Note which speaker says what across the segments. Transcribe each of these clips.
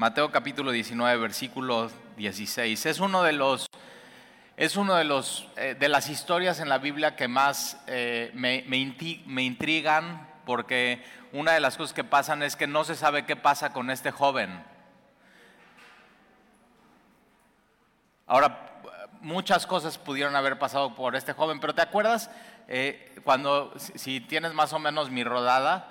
Speaker 1: Mateo capítulo 19, versículo 16. Es uno de los, es uno de los, eh, de las historias en la Biblia que más eh, me, me intrigan porque una de las cosas que pasan es que no se sabe qué pasa con este joven. Ahora, muchas cosas pudieron haber pasado por este joven, pero ¿te acuerdas eh, cuando, si tienes más o menos mi rodada,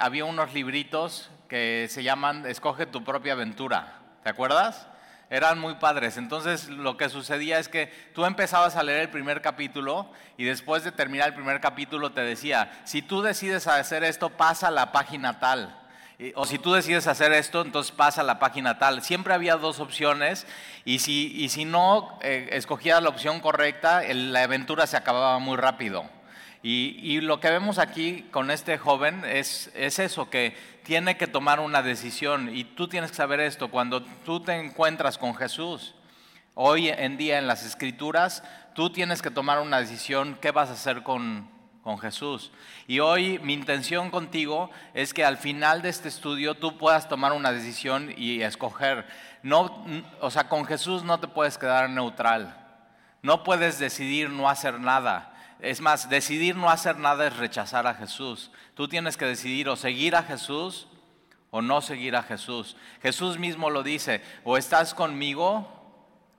Speaker 1: había unos libritos que se llaman Escoge tu propia aventura, ¿te acuerdas? Eran muy padres. Entonces lo que sucedía es que tú empezabas a leer el primer capítulo y después de terminar el primer capítulo te decía, si tú decides hacer esto, pasa a la página tal. O si tú decides hacer esto, entonces pasa a la página tal. Siempre había dos opciones y si, y si no eh, escogías la opción correcta, la aventura se acababa muy rápido. Y, lo que vemos aquí con este joven es, es eso, que tiene que tomar una decisión. Y tú tienes que saber esto, cuando tú te encuentras con Jesús, hoy en día en las escrituras, tú tienes que tomar una decisión, ¿qué vas a hacer con, con Jesús. Y hoy mi intención contigo es que al final de este estudio tú puedas tomar una decisión y escoger. No, o sea, con Jesús no te puedes quedar neutral. No puedes decidir no hacer nada. Es más, decidir no hacer nada es rechazar a Jesús. Tú tienes que decidir o seguir a Jesús o no seguir a Jesús. Jesús mismo lo dice, o estás conmigo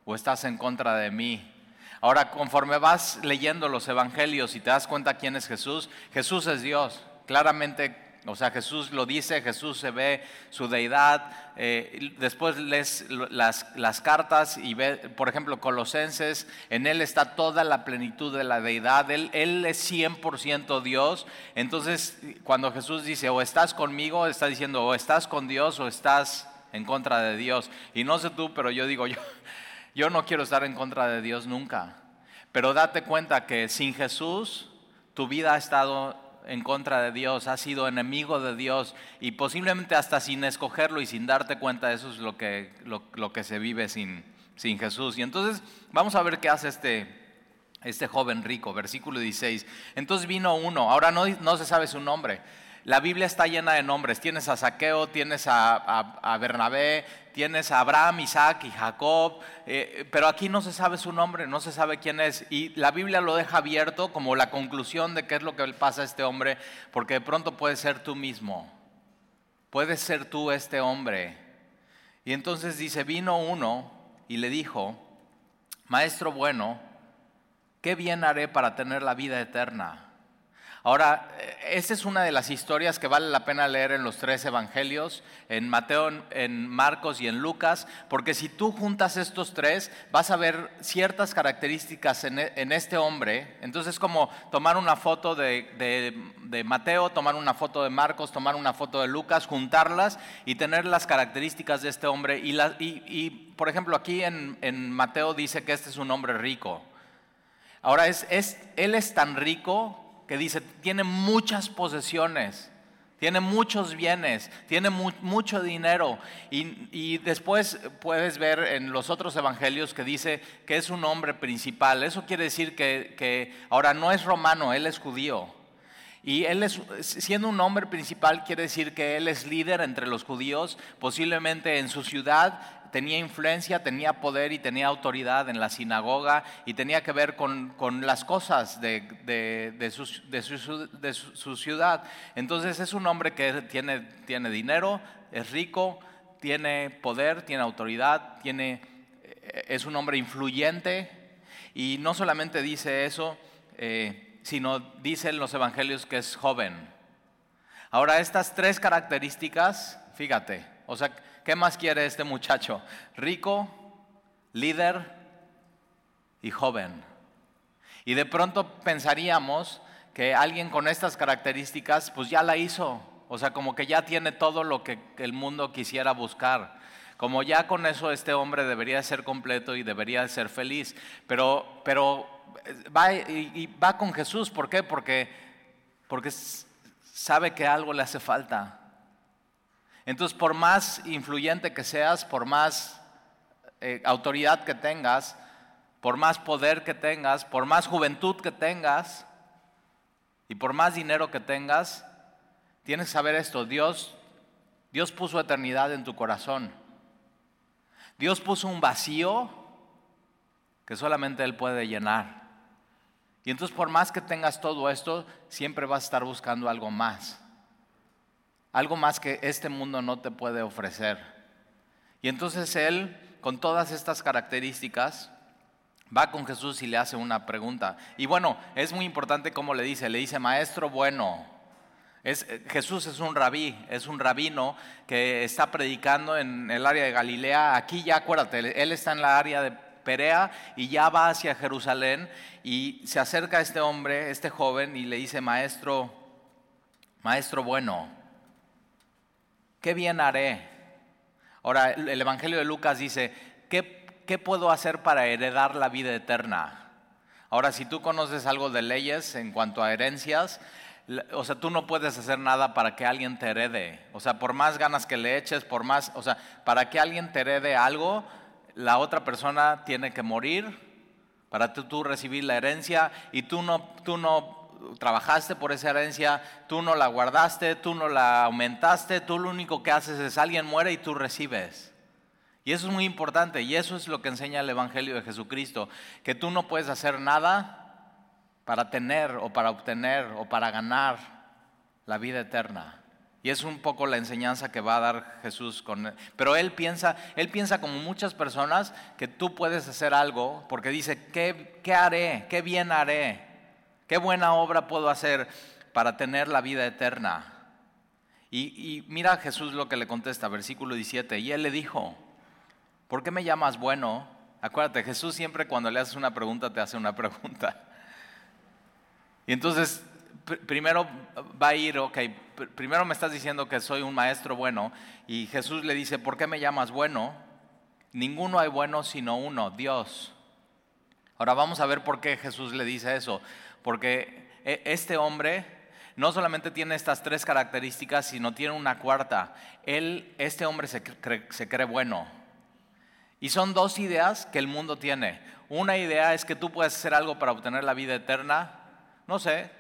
Speaker 1: o estás en contra de mí. Ahora, conforme vas leyendo los evangelios y te das cuenta quién es Jesús, Jesús es Dios. Claramente, o sea, Jesús lo dice, Jesús se ve su deidad. Eh, después lees las, las, cartas y ve, por ejemplo, Colosenses, en él está toda la plenitud de la deidad. Él, él es 100% Dios. Entonces, cuando Jesús dice, o estás conmigo, está diciendo, o estás con Dios o estás en contra de Dios. Y no sé tú, pero yo digo, yo, yo no quiero estar en contra de Dios nunca, pero date cuenta que sin Jesús tu vida ha estado en contra de Dios, has sido enemigo de Dios y posiblemente hasta sin escogerlo y sin darte cuenta, eso es lo que, lo, que se vive sin, sin Jesús. Y entonces vamos a ver qué hace este, este joven rico, versículo 16. Entonces vino uno, ahora no, no se sabe su nombre. La Biblia está llena de nombres. Tienes a Saqueo, tienes a, Bernabé, tienes a Abraham, Isaac y Jacob, eh, pero aquí no se sabe su nombre, no se sabe quién es. Y la Biblia lo deja abierto como la conclusión de qué es lo que le pasa a este hombre, porque de pronto puede ser tú mismo. Puedes ser tú este hombre. Y entonces dice, vino uno y le dijo, Maestro bueno, ¿qué bien haré para tener la vida eterna? Ahora, esta es una de las historias que vale la pena leer en los tres evangelios, en Mateo, en Marcos y en Lucas, porque si tú juntas estos tres, vas a ver ciertas características en, e, este hombre. Entonces es como tomar una foto de, Mateo, tomar una foto de Marcos, tomar una foto de Lucas, juntarlas y tener las características de este hombre. Y, por ejemplo, aquí en, Mateo dice que este es un hombre rico. Ahora, es, él es tan rico que dice, tiene muchas posesiones, tiene muchos bienes, tiene mucho dinero. Y, después puedes ver en los otros evangelios que dice que es un hombre principal. Eso quiere decir que, que ahora no es romano, él es judío. Y él es, siendo un hombre principal, quiere decir que él es líder entre los judíos, posiblemente en su ciudad tenía influencia, tenía poder y tenía autoridad en la sinagoga y tenía que ver con, las cosas de, de, su, ciudad. Entonces es un hombre que tiene, tiene dinero, es rico, tiene poder, tiene autoridad, tiene, eh, es un hombre influyente y no solamente dice eso, eh, sino dice en los evangelios que es joven. Ahora estas tres características, fíjate, o sea, ¿Qué más quiere este muchacho? Rico, líder y joven. Y de pronto pensaríamos que alguien con estas características pues ya la hizo. O sea, como que ya tiene todo lo que el mundo quisiera buscar. Como ya con eso este hombre debería ser completo y debería ser feliz. Pero, pero va, y, va con Jesús. ¿Por qué? Porque, porque sabe que algo le hace falta. Entonces, por más influyente que seas, por más eh, autoridad que tengas, por más poder que tengas, por más juventud que tengas y por más dinero que tengas, tienes que saber esto, Dios, Dios puso eternidad en tu corazón. Dios puso un vacío que solamente Él puede llenar. Y entonces por más que tengas todo esto, siempre vas a estar buscando algo más. Algo más que este mundo no te puede ofrecer. Y entonces Él, con todas estas características, va con Jesús y le hace una pregunta. Y bueno, es muy importante cómo le dice, le dice, maestro bueno. Es, Jesús es un rabí, es un rabino que está predicando en el área de Galilea. Aquí ya acuérdate, él está en la área de Perea y ya va hacia Jerusalén y se acerca a este hombre, este joven, y le dice, maestro, maestro bueno, ¿qué bien haré? Ahora, el Evangelio de Lucas dice, ¿qué ¿qué puedo hacer para heredar la vida eterna? Ahora, si tú conoces algo de leyes en cuanto a herencias, o sea, tú no puedes hacer nada para que alguien te herede. O sea, por más ganas que le eches, por más, o sea, para que alguien te herede algo, la otra persona tiene que morir para tú, recibir la herencia y tú no, tú no trabajaste por esa herencia, tú no la guardaste, tú no la aumentaste, tú lo único que haces es alguien muere y tú recibes. Y eso es muy importante y eso es lo que enseña el Evangelio de Jesucristo, que tú no puedes hacer nada para tener o para obtener o para ganar la vida eterna. Y es un poco la enseñanza que va a dar Jesús con pero él piensa, él piensa como muchas personas que tú puedes hacer algo porque dice, ¿qué, qué haré? ¿Qué bien haré? ¿Qué buena obra puedo hacer para tener la vida eterna? Y, y mira Jesús lo que le contesta, versículo 17, y él le dijo, ¿por qué me llamas bueno? Acuérdate, Jesús siempre cuando le haces una pregunta te hace una pregunta. Y entonces, primero va a ir, ok, primero me estás diciendo que soy un maestro bueno y Jesús le dice, ¿por qué me llamas bueno? Ninguno hay bueno sino uno, Dios. Ahora vamos a ver por qué Jesús le dice eso. Porque e, este hombre no solamente tiene estas tres características, sino tiene una cuarta. Él, este hombre se cree bueno. Y son dos ideas que el mundo tiene. Una idea es que tú puedes hacer algo para obtener la vida eterna, no sé,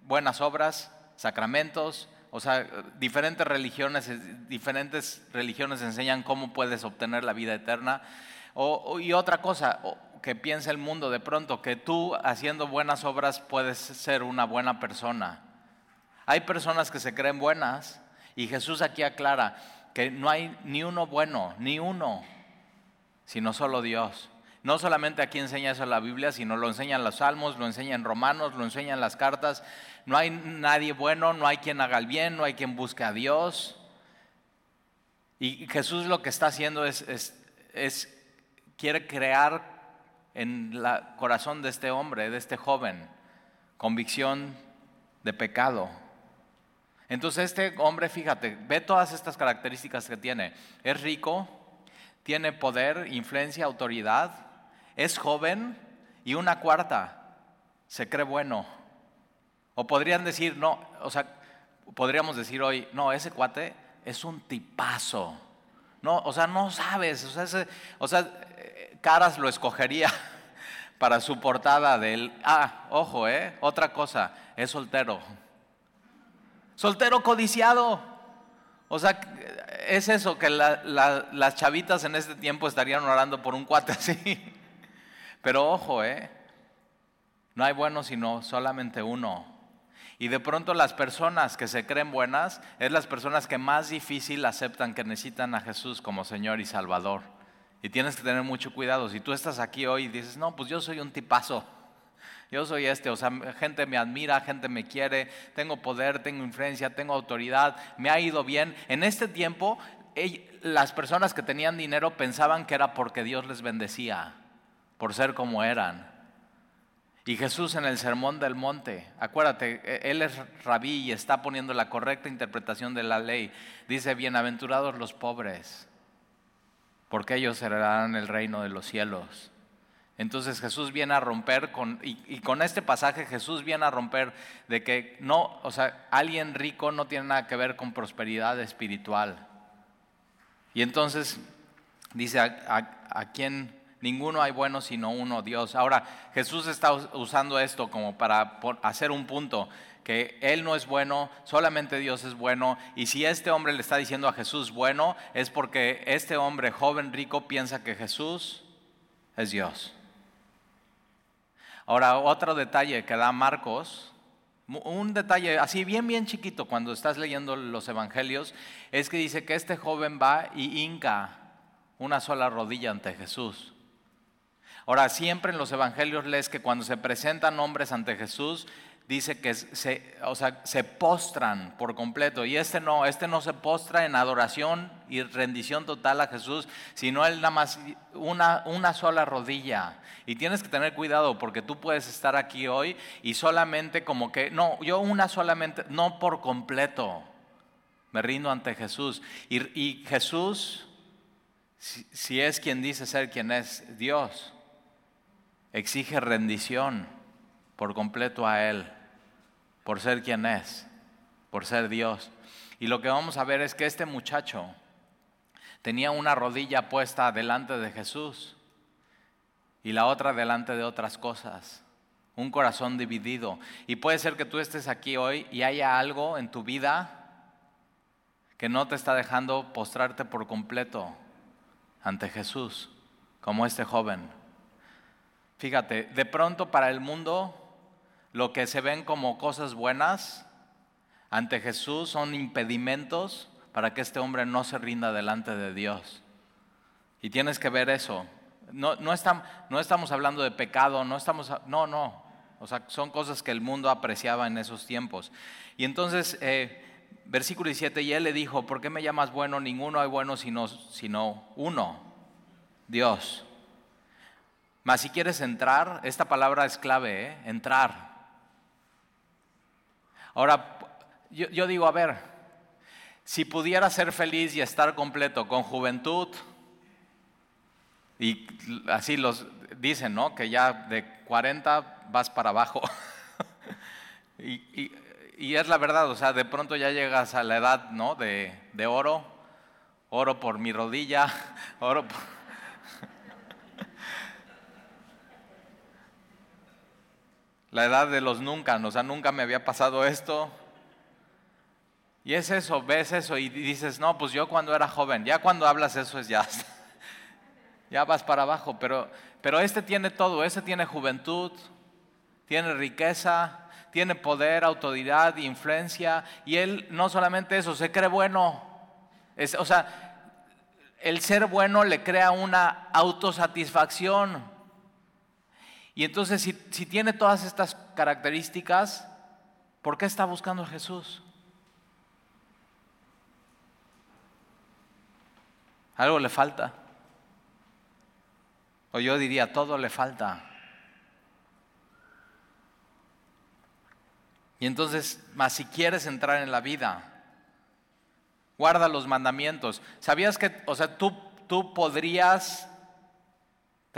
Speaker 1: buenas obras, sacramentos, o sea, diferentes religiones, diferentes religiones enseñan cómo puedes obtener la vida eterna. y otra cosa que piensa el mundo de pronto, que tú haciendo buenas obras puedes ser una buena persona. Hay personas que se creen buenas y Jesús aquí aclara que no hay ni uno bueno, ni uno sino solo Dios. No solamente aquí enseña eso la Biblia, sino lo enseñan los salmos, lo enseñan Romanos, lo enseñan las cartas. No hay nadie bueno, no hay quien haga el bien, no hay quien busque a Dios. Y Jesús lo que está haciendo es, es, quiere crear en el corazón de este hombre, de este joven, convicción de pecado. Entonces este hombre, fíjate, ve todas estas características que tiene. Es rico, tiene poder, influencia, autoridad, es joven y una cuarta, se cree bueno. O podrían decir, no, o sea, podríamos decir hoy, no, ese cuate es un tipazo. No, o sea, no sabes, o sea, o sea Caras lo escogería para su portada del, ah, ojo, eh, otra cosa, es soltero. Soltero codiciado. O sea, es eso, que las chavitas en este tiempo estarían orando por un cuate así. Pero ojo, ¿eh? No hay bueno sino solamente uno. Y de pronto las personas que se creen buenas es las personas que más difícil aceptan que necesitan a Jesús como Señor y Salvador. Y tienes que tener mucho cuidado. Si tú estás aquí hoy y dices, no, pues yo soy un tipazo. Yo soy este, o sea, gente me admira, gente me quiere, tengo poder, tengo influencia, tengo autoridad, me ha ido bien. En este tiempo, las personas que tenían dinero pensaban que era porque Dios les bendecía, por ser como eran. Y Jesús en el Sermón del Monte, acuérdate, e, Él es rabí y está poniendo la correcta interpretación de la ley. Dice, bienaventurados los pobres, porque ellos heredarán el reino de los cielos. Entonces Jesús viene a romper con, y, con este pasaje Jesús viene a romper de que no, o sea, alguien rico no tiene nada que ver con prosperidad espiritual. Y entonces dice, a, quién Ninguno hay bueno sino uno, Dios. Ahora, Jesús está usando esto como para hacer un punto, que Él no es bueno, solamente Dios es bueno. Y si este hombre le está diciendo a Jesús bueno, es porque este hombre joven, rico, piensa que Jesús es Dios. Ahora, otro detalle que da Marcos, un detalle así bien, bien chiquito cuando estás leyendo los evangelios, es que dice que este joven va y hinca una sola rodilla ante Jesús. Ahora, siempre en los evangelios lees que cuando se presentan hombres ante Jesús, dice que se, o sea, se postran por completo. Y este no, este no se postra en adoración y rendición total a Jesús, sino él nada más una, una sola rodilla. Y tienes que tener cuidado porque tú puedes estar aquí hoy y solamente como que, no, yo una solamente, no por completo. Me rindo ante Jesús. Y, Jesús, si es quien dice ser quien es Dios, exige rendición por completo a Él, por ser quien es, por ser Dios. Y lo que vamos a ver es que este muchacho tenía una rodilla puesta delante de Jesús y la otra delante de otras cosas. Un corazón dividido. Y puede ser que tú estés aquí hoy y haya algo en tu vida que no te está dejando postrarte por completo ante Jesús, como este joven. Fíjate, de pronto para el mundo lo que se ven como cosas buenas ante Jesús son impedimentos para que este hombre no se rinda delante de Dios. Y tienes que ver eso. No, no, estamos hablando de pecado, no estamos, no, no. O sea, son cosas que el mundo apreciaba en esos tiempos. Y entonces, eh, versículo 17, y él le dijo, ¿por qué me llamas bueno? Ninguno hay bueno sino, sino uno, Dios. Mas si quieres entrar, esta palabra es clave, ¿eh? entrar. Ahora, yo, digo, a ver, si pudiera ser feliz y estar completo con juventud, y así los dicen, ¿no? Que ya de 40 vas para abajo. y, es la verdad, o sea, de pronto ya llegas a la edad, ¿no? De, de oro, oro por mi rodilla, oro por la edad de los nunca, o sea, nunca me había pasado esto. Y es eso, ves eso y dices, no, pues yo cuando era joven, ya cuando hablas eso es ya, ya vas para abajo, pero, pero este tiene todo, este tiene juventud, tiene riqueza, tiene poder, autoridad, influencia, y él no solamente eso, se cree bueno, es, o sea, el ser bueno le crea una autosatisfacción. Y entonces, si, tiene todas estas características, ¿por qué está buscando a Jesús? Algo le falta. O yo diría, todo le falta. Y entonces, más si quieres entrar en la vida, guarda los mandamientos. ¿Sabías que, o sea, tú, tú podrías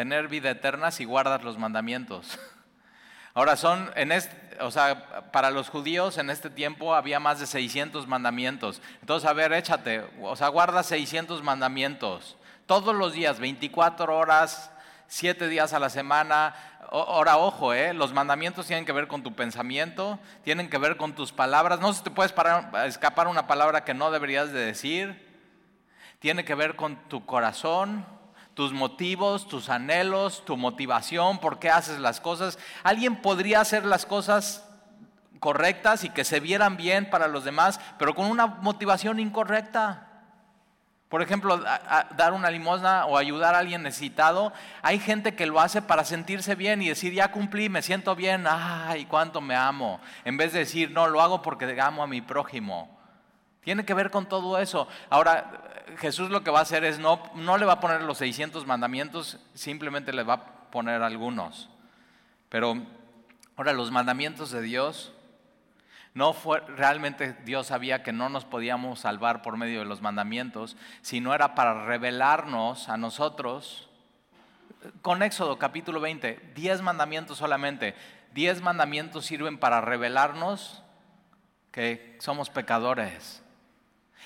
Speaker 1: tener vida eterna si guardas los mandamientos. Ahora son, en este, o sea, para los judíos en este tiempo había más de 600 mandamientos. Entonces, a ver, échate, o sea, guarda 600 mandamientos. Todos los días, 24 horas, 7 días a la semana. Ahora, ojo, ¿eh? los mandamientos tienen que ver con tu pensamiento, tienen que ver con tus palabras. No se te puedes escapar una palabra que no deberías de decir. Tiene que ver con tu corazón tus motivos, tus anhelos, tu motivación, por qué haces las cosas. Alguien podría hacer las cosas correctas y que se vieran bien para los demás, pero con una motivación incorrecta. Por ejemplo, dar una limosna o ayudar a alguien necesitado. Hay gente que lo hace para sentirse bien y decir, ya cumplí, me siento bien, ay, cuánto me amo. En vez de decir, no, lo hago porque amo a mi prójimo. Tiene que ver con todo eso. Ahora, Jesús lo que va a hacer es no, no le va a poner los 600 mandamientos, simplemente le va a poner algunos. Pero ahora los mandamientos de Dios, no fue realmente Dios sabía que no nos podíamos salvar por medio de los mandamientos, sino era para revelarnos a nosotros. Con Éxodo capítulo 20, 10 mandamientos solamente. 10 mandamientos sirven para revelarnos que somos pecadores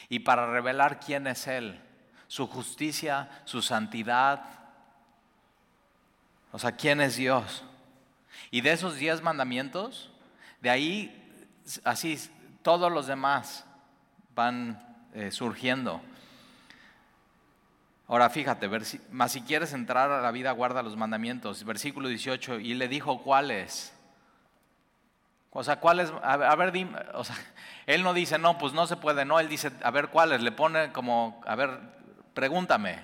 Speaker 1: y para revelar quién es Él, su justicia, su santidad. O sea, ¿quién es Dios? Y de esos diez mandamientos, de ahí, así, todos los demás van eh, surgiendo. Ahora fíjate, más si quieres entrar a la vida, guarda los mandamientos. Versículo 18, y le dijo cuáles. O sea, ¿cuáles? A ver, dime, o sea, él no dice, no, pues no se puede, no, él dice, a ver, ¿cuáles? Le pone como, a ver, pregúntame,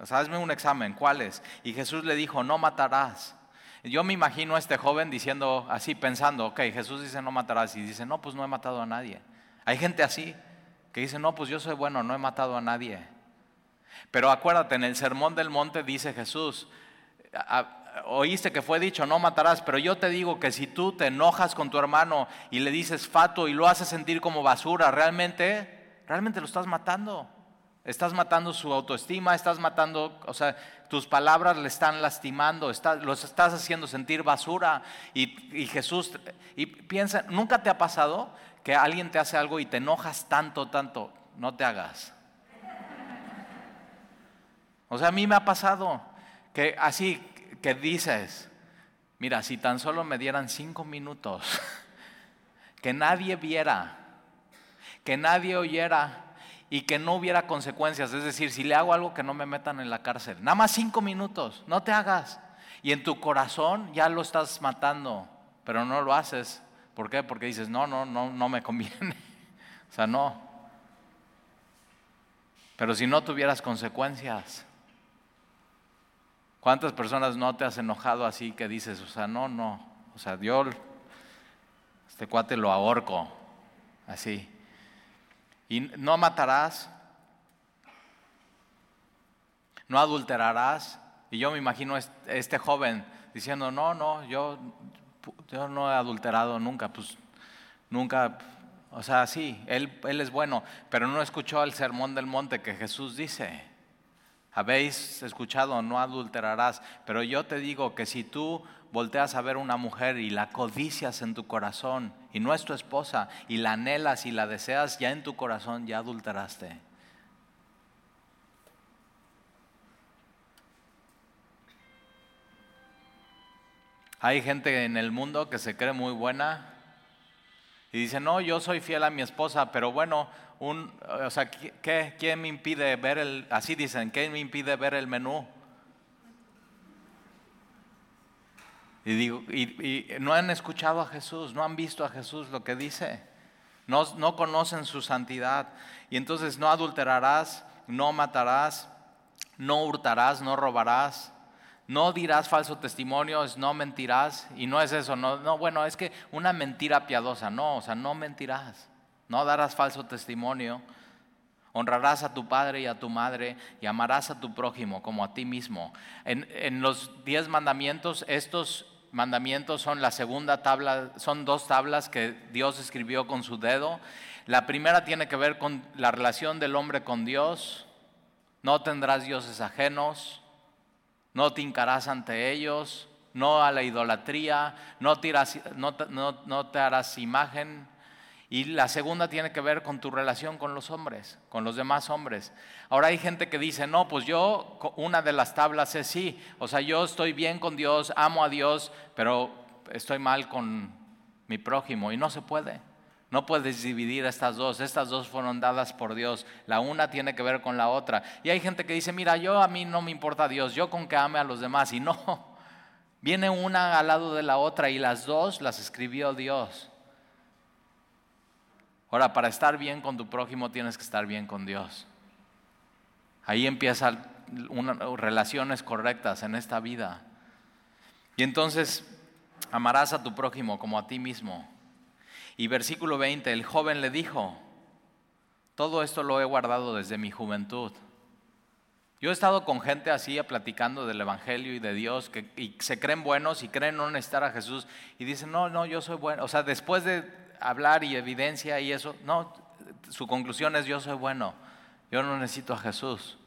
Speaker 1: o sea, hazme un examen, ¿cuáles? Y Jesús le dijo, no matarás. Yo me imagino a este joven diciendo así, pensando, ok, Jesús dice no matarás, y dice, no, pues no he matado a nadie. Hay gente así, que dice, no, pues yo soy bueno, no he matado a nadie. Pero acuérdate, en el sermón del monte dice Jesús, oíste que fue dicho, no matarás, pero yo te digo que si tú te enojas con tu hermano y le dices fato y lo haces sentir como basura, realmente, realmente lo estás matando. Estás matando su autoestima, estás matando, o sea, tus palabras le están lastimando, los estás haciendo sentir basura. Y, y Jesús, y piensa, ¿nunca te ha pasado que alguien te hace algo y te enojas tanto, tanto? No te hagas. O sea, a mí me ha pasado que así, que dices, mira, si tan solo me dieran cinco minutos, que nadie viera, que nadie oyera y que no hubiera consecuencias, es decir, si le hago algo que no me metan en la cárcel, nada más cinco minutos, no te hagas. Y en tu corazón ya lo estás matando, pero no lo haces. ¿Por qué? Porque dices, no, no, no, no me conviene. o sea, no. Pero si no tuvieras consecuencias, ¿Cuántas personas no te has enojado así que dices, o sea, no, no, o sea, yo, este cuate lo ahorco, así. Y no matarás, no adulterarás. Y yo me imagino este joven diciendo, no, no, yo, yo no he adulterado nunca, pues nunca, o sea, sí, él, él es bueno, pero no escuchó el sermón del monte que Jesús dice. Habéis escuchado, no adulterarás, pero yo te digo que si tú volteas a ver una mujer y la codicias en tu corazón y no es tu esposa y la anhelas y la deseas, ya en tu corazón ya adulteraste. Hay gente en el mundo que se cree muy buena y dice, no, yo soy fiel a mi esposa, pero bueno, un, o sea, ¿qué, ¿quién me impide ver el, así dicen, ¿quién me impide ver el menú? Y, digo, y, no han escuchado a Jesús, no han visto a Jesús lo que dice, no, no conocen su santidad. Y entonces no adulterarás, no matarás, no hurtarás, no robarás, no dirás falso testimonio, no mentirás. Y no es eso, no, no, bueno, es que una mentira piadosa, no, o sea, no mentirás. No darás falso testimonio. Honrarás a tu padre y a tu madre y amarás a tu prójimo como a ti mismo. En, los diez mandamientos, estos mandamientos son la segunda tabla, son dos tablas que Dios escribió con su dedo. La primera tiene que ver con la relación del hombre con Dios. No tendrás dioses ajenos, no te hincarás ante ellos, no a la idolatría, no te, no te harás imagen y la segunda tiene que ver con tu relación con los hombres, con los demás hombres. Ahora hay gente que dice, no, pues yo, una de las tablas es sí, o sea, yo estoy bien con Dios, amo a Dios, pero estoy mal con mi prójimo y no se puede. No puedes dividir estas dos, estas dos fueron dadas por Dios, la una tiene que ver con la otra. Y hay gente que dice, mira, yo a mí no me importa Dios, yo con que ame a los demás, y no, viene una al lado de la otra y las dos las escribió Dios. Ahora, para estar bien con tu prójimo tienes que estar bien con Dios. Ahí empiezan relaciones correctas en esta vida. Y entonces amarás a tu prójimo como a ti mismo. Y versículo 20, el joven le dijo, todo esto lo he guardado desde mi juventud. Yo he estado con gente así platicando del Evangelio y de Dios que y se creen buenos y creen no necesitar a Jesús y dicen, no, no, yo soy bueno. O sea, después de hablar y evidencia y eso. No, su conclusión es yo soy bueno, yo no necesito a Jesús.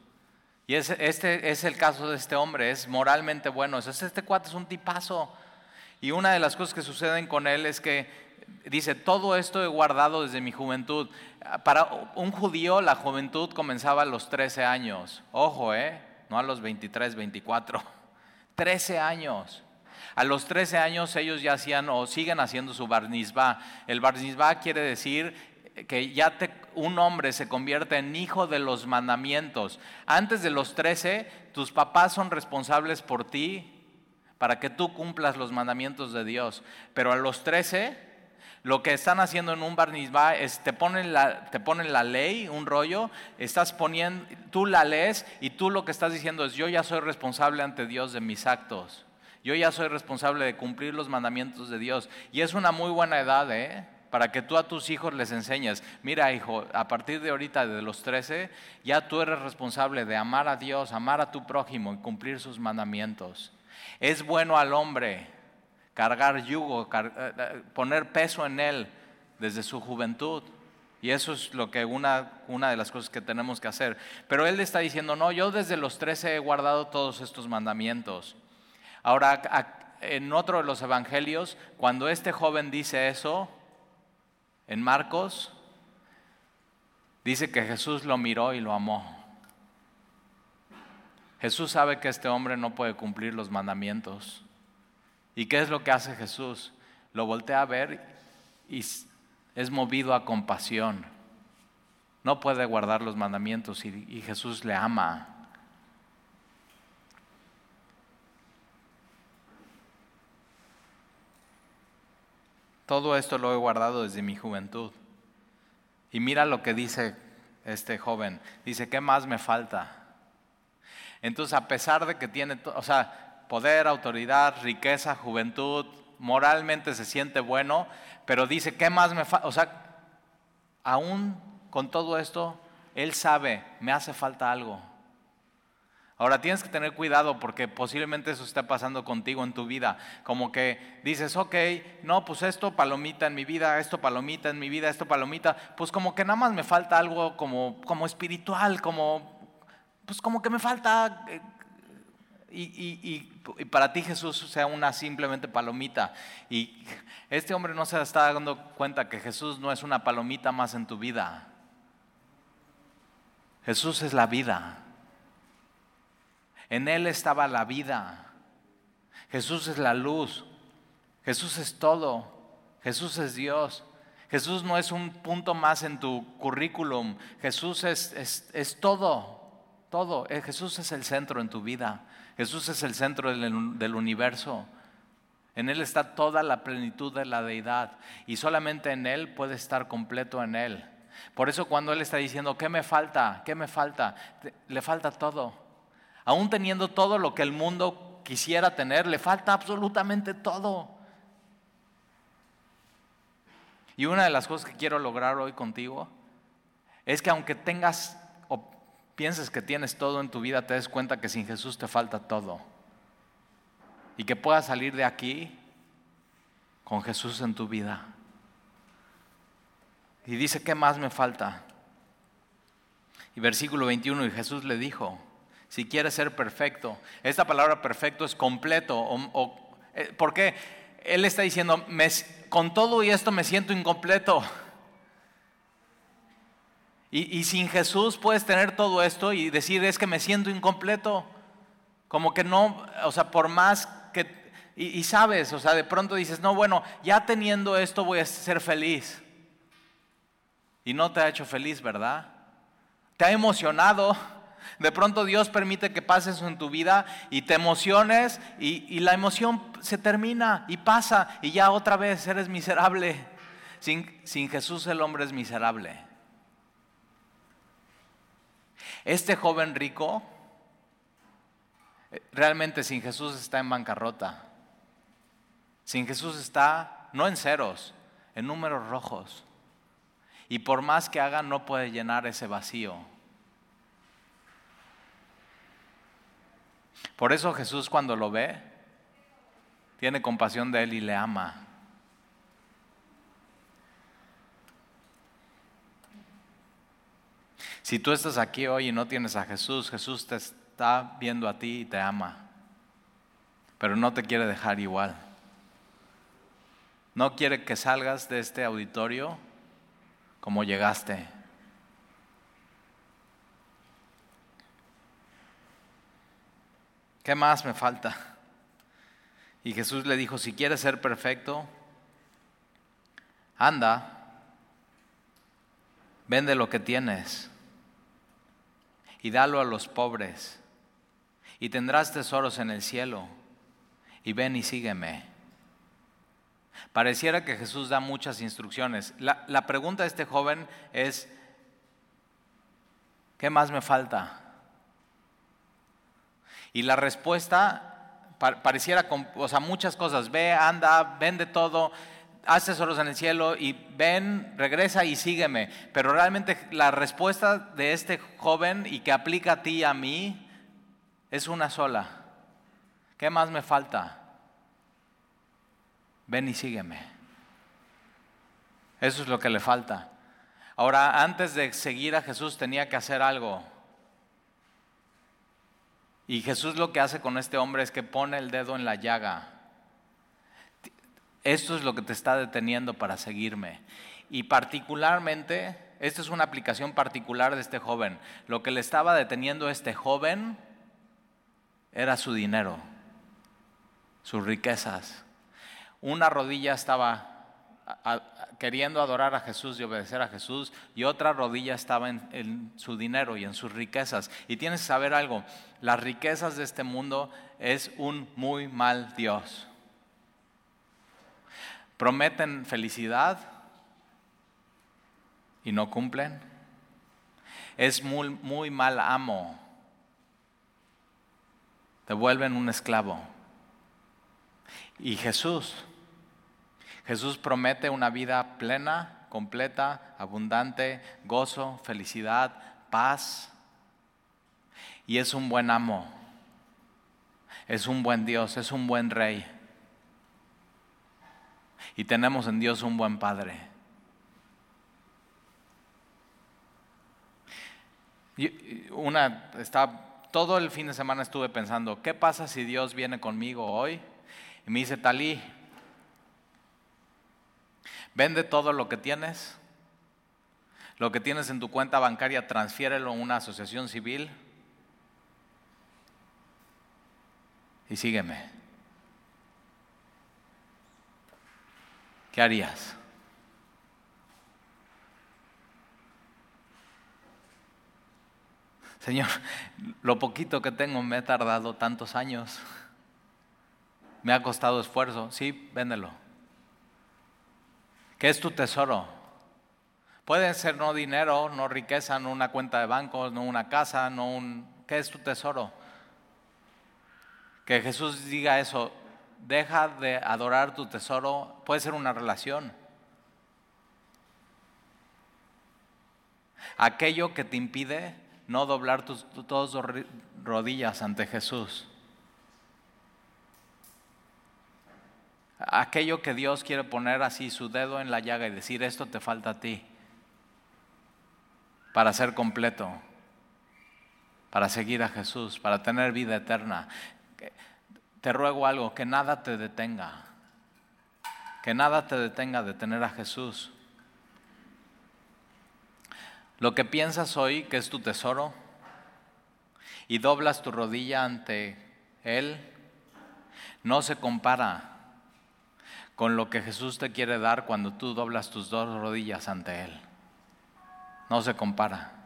Speaker 1: Y este es el caso de este hombre, es moralmente bueno. este cuate es un tipazo. Y una de las cosas que suceden con él es que dice, todo esto he guardado desde mi juventud. Para un judío la juventud comenzaba a los 13 años. Ojo, ¿eh? No a los 23, 24. 13 años. A los 13 años ellos ya hacían o siguen haciendo su barnizba. El barnizba quiere decir que ya un hombre se convierte en hijo de los mandamientos. Antes de los 13, tus papás son responsables por ti para que tú cumplas los mandamientos de Dios. Pero a los 13, lo que están haciendo en un barnizba es te ponen la, te ponen la ley, un rollo, estás poniendo, tú la lees y tú lo que estás diciendo es yo ya soy responsable ante Dios de mis actos. Yo ya soy responsable de cumplir los mandamientos de Dios. Y es una muy buena edad, ¿eh? Para que tú a tus hijos les enseñes, mira hijo, a partir de ahorita, de los 13, ya tú eres responsable de amar a Dios, amar a tu prójimo y cumplir sus mandamientos. Es bueno al hombre cargar yugo, eh, eh, poner peso en él desde su juventud. Y eso es lo que una, una de las cosas que tenemos que hacer. Pero él está diciendo, no, yo desde los 13 he guardado todos estos mandamientos. Ahora, en otro de los evangelios, cuando este joven dice eso, en Marcos, dice que Jesús lo miró y lo amó. Jesús sabe que este hombre no puede cumplir los mandamientos. ¿Y qué es lo que hace Jesús? Lo voltea a ver y es movido a compasión. No puede guardar los mandamientos y, y Jesús le ama. Todo esto lo he guardado desde mi juventud. Y mira lo que dice este joven. Dice, ¿qué más me falta? Entonces, a pesar de que tiene, o sea, poder, autoridad, riqueza, juventud, moralmente se siente bueno, pero dice, ¿qué más me falta? O sea, aún con todo esto, él sabe, me hace falta algo. Ahora tienes que tener cuidado porque posiblemente eso esté pasando contigo en tu vida. Como que dices, ok, no, pues esto palomita en mi vida, esto palomita en mi vida, esto palomita. Pues como que nada más me falta algo como, como espiritual, como, pues como que me falta... Eh, y, y, para ti Jesús sea una simplemente palomita. Y este hombre no se está dando cuenta que Jesús no es una palomita más en tu vida. Jesús es la vida. En Él estaba la vida. Jesús es la luz. Jesús es todo. Jesús es Dios. Jesús no es un punto más en tu currículum. Jesús es, es, todo. Todo. Eh, Jesús es el centro en tu vida. Jesús es el centro del, universo. En Él está toda la plenitud de la deidad. Y solamente en Él puede estar completo en Él. Por eso cuando Él está diciendo, ¿qué me falta? ¿Qué me falta? Le falta todo. Aún teniendo todo lo que el mundo quisiera tener, le falta absolutamente todo. Y una de las cosas que quiero lograr hoy contigo es que aunque tengas pienses que tienes todo en tu vida, te des cuenta que sin Jesús te falta todo. Y que puedas salir de aquí con Jesús en tu vida. Y dice, ¿qué más me falta? Y versículo 21, y Jesús le dijo, si quieres ser perfecto. Esta palabra perfecto es completo. O, eh, ¿Por qué? Él está diciendo, con todo y esto me siento incompleto. Y, y, sin Jesús puedes tener todo esto y decir, es que me siento incompleto. Como que no, o sea, por más que... Y, y sabes, o sea, de pronto dices, no, bueno, ya teniendo esto voy a ser feliz. Y no te ha hecho feliz, ¿verdad? Te ha emocionado de pronto Dios permite que pases en tu vida y te emociones y, la emoción se termina y pasa y ya otra vez eres miserable. Sin, sin Jesús el hombre es miserable. Este joven rico realmente sin Jesús está en bancarrota. Sin Jesús está no en ceros, en números rojos. Y por más que haga no puede llenar ese vacío. Por eso Jesús cuando lo ve, tiene compasión de él y le ama. Si tú estás aquí hoy y no tienes a Jesús, Jesús te está viendo a ti y te ama, pero no te quiere dejar igual. No quiere que salgas de este auditorio como llegaste. ¿Qué más me falta? Y Jesús le dijo, si quieres ser perfecto, anda, vende lo que tienes y dalo a los pobres y tendrás tesoros en el cielo y ven y sígueme. Pareciera que Jesús da muchas instrucciones. La, la pregunta de este joven es, ¿qué más me falta? Y la respuesta pareciera, o sea, muchas cosas. Ve, anda, vende todo, haz tesoros en el cielo y ven, regresa y sígueme. Pero realmente la respuesta de este joven y que aplica a ti y a mí es una sola. ¿Qué más me falta? Ven y sígueme. Eso es lo que le falta. Ahora, antes de seguir a Jesús tenía que hacer algo. Y Jesús lo que hace con este hombre es que pone el dedo en la llaga. Esto es lo que te está deteniendo para seguirme. Y particularmente, esta es una aplicación particular de este joven. Lo que le estaba deteniendo a este joven era su dinero, sus riquezas. Una rodilla estaba queriendo adorar a Jesús y obedecer a Jesús, y otra rodilla estaba en, su dinero y en sus riquezas. Y tienes que saber algo, las riquezas de este mundo es un muy mal Dios. Prometen felicidad y no cumplen. Es muy, muy mal amo. Te vuelven un esclavo. Y Jesús Jesús promete una vida plena, completa, abundante, gozo, felicidad, paz. Y es un buen amo. Es un buen Dios, es un buen rey. Y tenemos en Dios un buen Padre. Una, está, todo el fin de semana estuve pensando, ¿qué pasa si Dios viene conmigo hoy? Y me dice, Talí, Vende todo lo que tienes. Lo que tienes en tu cuenta bancaria, transfiérelo a una asociación civil. Y sígueme. ¿Qué harías? Señor, lo poquito que tengo me ha tardado tantos años. Me ha costado esfuerzo. Sí, véndelo. ¿Qué es tu tesoro? Puede ser no dinero, no riqueza, no una cuenta de banco, no una casa, no un... ¿Qué es tu tesoro? Que Jesús diga eso, deja de adorar tu tesoro, puede ser una relación. Aquello que te impide no doblar tus, tus rodillas ante Jesús. aquello que Dios quiere poner así su dedo en la llaga y decir, esto te falta a ti para ser completo, para seguir a Jesús, para tener vida eterna. Te ruego algo, que nada te detenga, que nada te detenga de tener a Jesús. Lo que piensas hoy que es tu tesoro y doblas tu rodilla ante Él, no se compara con lo que Jesús te quiere dar cuando tú doblas tus dos rodillas ante Él. No se compara.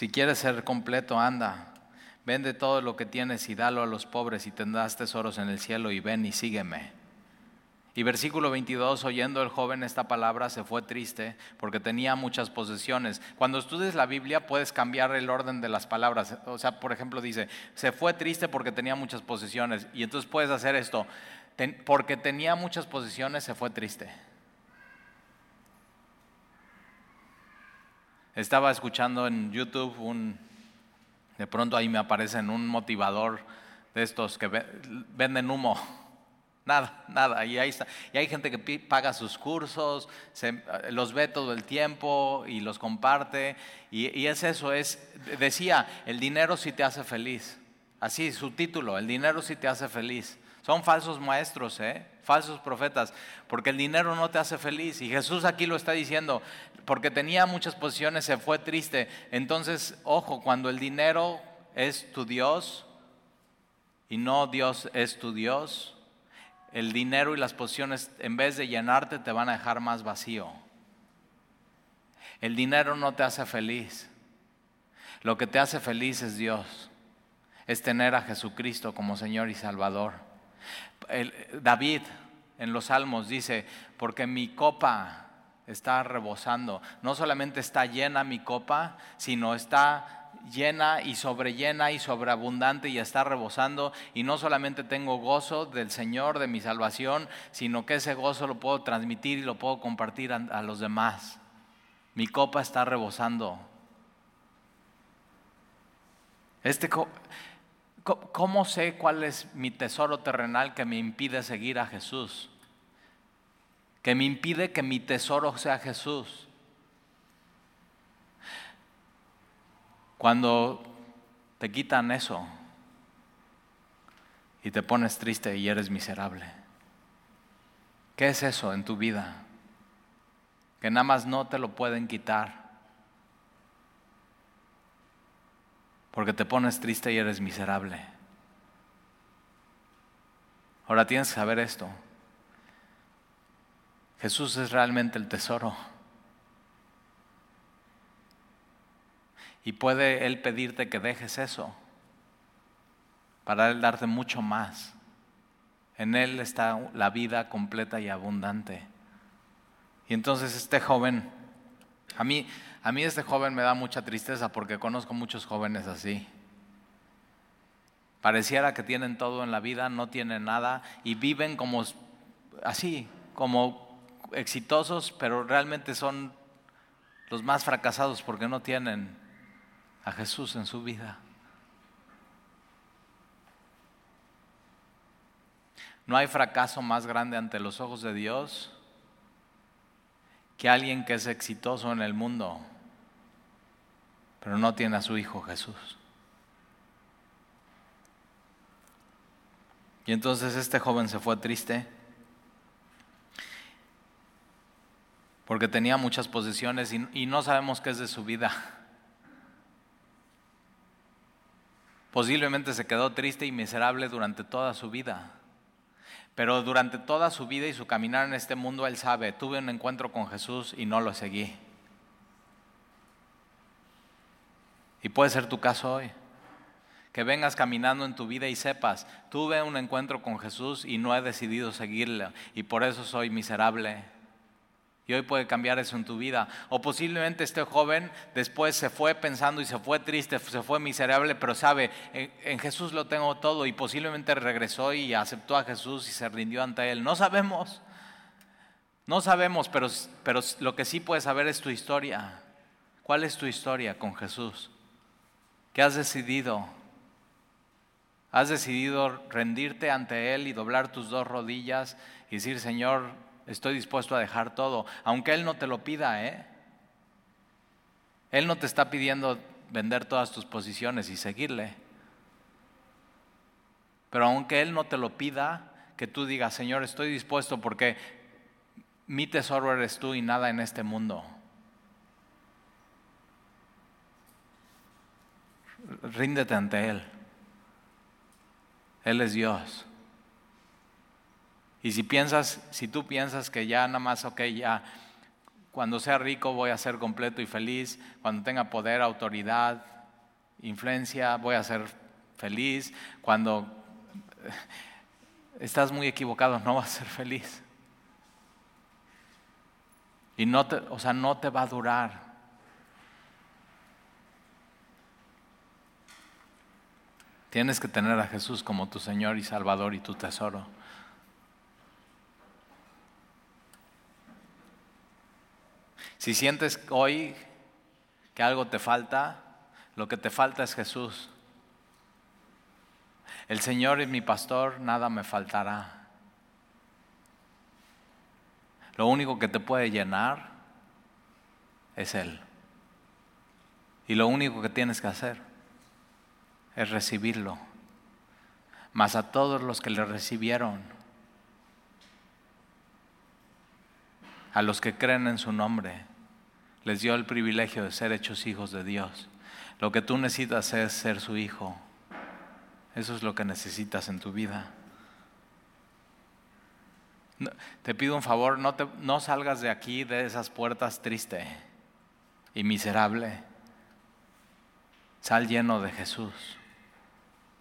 Speaker 1: Si quieres ser completo, anda, vende todo lo que tienes y dalo a los pobres y tendrás tesoros en el cielo y ven y sígueme. Y versículo 22, oyendo el joven esta palabra, se fue triste porque tenía muchas posesiones. Cuando estudies la Biblia puedes cambiar el orden de las palabras. O sea, por ejemplo, dice, se fue triste porque tenía muchas posesiones. Y entonces puedes hacer esto, porque tenía muchas posesiones, se fue triste. Estaba escuchando en YouTube un, de pronto ahí me aparece en un motivador de estos que venden humo Nada, nada. Y ahí está. Y hay gente que paga sus cursos, los ve todo el tiempo y los comparte. Y, es eso, es, decía, el dinero sí te hace feliz. Así, su título, el dinero sí te hace feliz. Son falsos maestros, ¿eh? falsos profetas, porque el dinero no te hace feliz. Y Jesús aquí lo está diciendo, porque tenía muchas posiciones, se fue triste. Entonces, ojo, cuando el dinero es tu Dios y no Dios es tu Dios, el dinero y las posiciones en vez de llenarte te van a dejar más vacío. El dinero no te hace feliz. Lo que te hace feliz es Dios. Es tener a Jesucristo como Señor y Salvador. David en los Salmos dice, porque mi copa está rebosando. No solamente está llena mi copa, sino está llena y sobrellena y sobreabundante y está rebosando. Y no solamente tengo gozo del Señor, de mi salvación, sino que ese gozo lo puedo transmitir y lo puedo compartir a, los demás. Mi copa está rebosando. Este, ¿Cómo sé cuál es mi tesoro terrenal que me impide seguir a Jesús? Que me impide que mi tesoro sea Jesús. Cuando te quitan eso y te pones triste y eres miserable. ¿Qué es eso en tu vida? Que nada más no te lo pueden quitar. Porque te pones triste y eres miserable. Ahora tienes que saber esto. Jesús es realmente el tesoro. Y puede Él pedirte que dejes eso para Él darte mucho más. En Él está la vida completa y abundante. Y entonces este joven, a mí, a mí este joven me da mucha tristeza porque conozco muchos jóvenes así. Pareciera que tienen todo en la vida, no tienen nada y viven como así, como exitosos, pero realmente son los más fracasados porque no tienen a Jesús en su vida. No hay fracaso más grande ante los ojos de Dios que alguien que es exitoso en el mundo, pero no tiene a su Hijo Jesús. Y entonces este joven se fue triste porque tenía muchas posesiones y, no sabemos qué es de su vida. Posiblemente se quedó triste y miserable durante toda su vida. Pero durante toda su vida y su caminar en este mundo, él sabe, tuve un encuentro con Jesús y no lo seguí. Y puede ser tu caso hoy. Que vengas caminando en tu vida y sepas, tuve un encuentro con Jesús y no he decidido seguirle y por eso soy miserable y hoy puede cambiar eso en tu vida. O posiblemente este joven después se fue pensando y se fue triste, se fue miserable, pero sabe, en, Jesús lo tengo todo y posiblemente regresó y aceptó a Jesús y se rindió ante Él. No sabemos. No sabemos, pero, pero lo que sí puedes saber es tu historia. ¿Cuál es tu historia con Jesús? ¿Qué has decidido? ¿Has decidido rendirte ante Él y doblar tus dos rodillas y decir, Señor, Estoy dispuesto a dejar todo, aunque Él no te lo pida, ¿eh? Él no te está pidiendo vender todas tus posiciones y seguirle. Pero aunque Él no te lo pida, que tú digas, Señor, estoy dispuesto porque mi tesoro eres tú y nada en este mundo. Ríndete ante Él. Él es Dios. Y si piensas, si tú piensas que ya nada más, ok, ya cuando sea rico voy a ser completo y feliz, cuando tenga poder, autoridad, influencia, voy a ser feliz, cuando estás muy equivocado, no vas a ser feliz. Y no te, o sea, no te va a durar. Tienes que tener a Jesús como tu Señor y Salvador y tu tesoro. Si sientes hoy que algo te falta, lo que te falta es Jesús. El Señor es mi pastor, nada me faltará. Lo único que te puede llenar es Él. Y lo único que tienes que hacer es recibirlo. Mas a todos los que le recibieron, a los que creen en su nombre, les dio el privilegio de ser hechos hijos de Dios. Lo que tú necesitas es ser su hijo. Eso es lo que necesitas en tu vida. te pido un favor, no, te, no salgas de aquí, de esas puertas triste y miserable. Sal lleno de Jesús.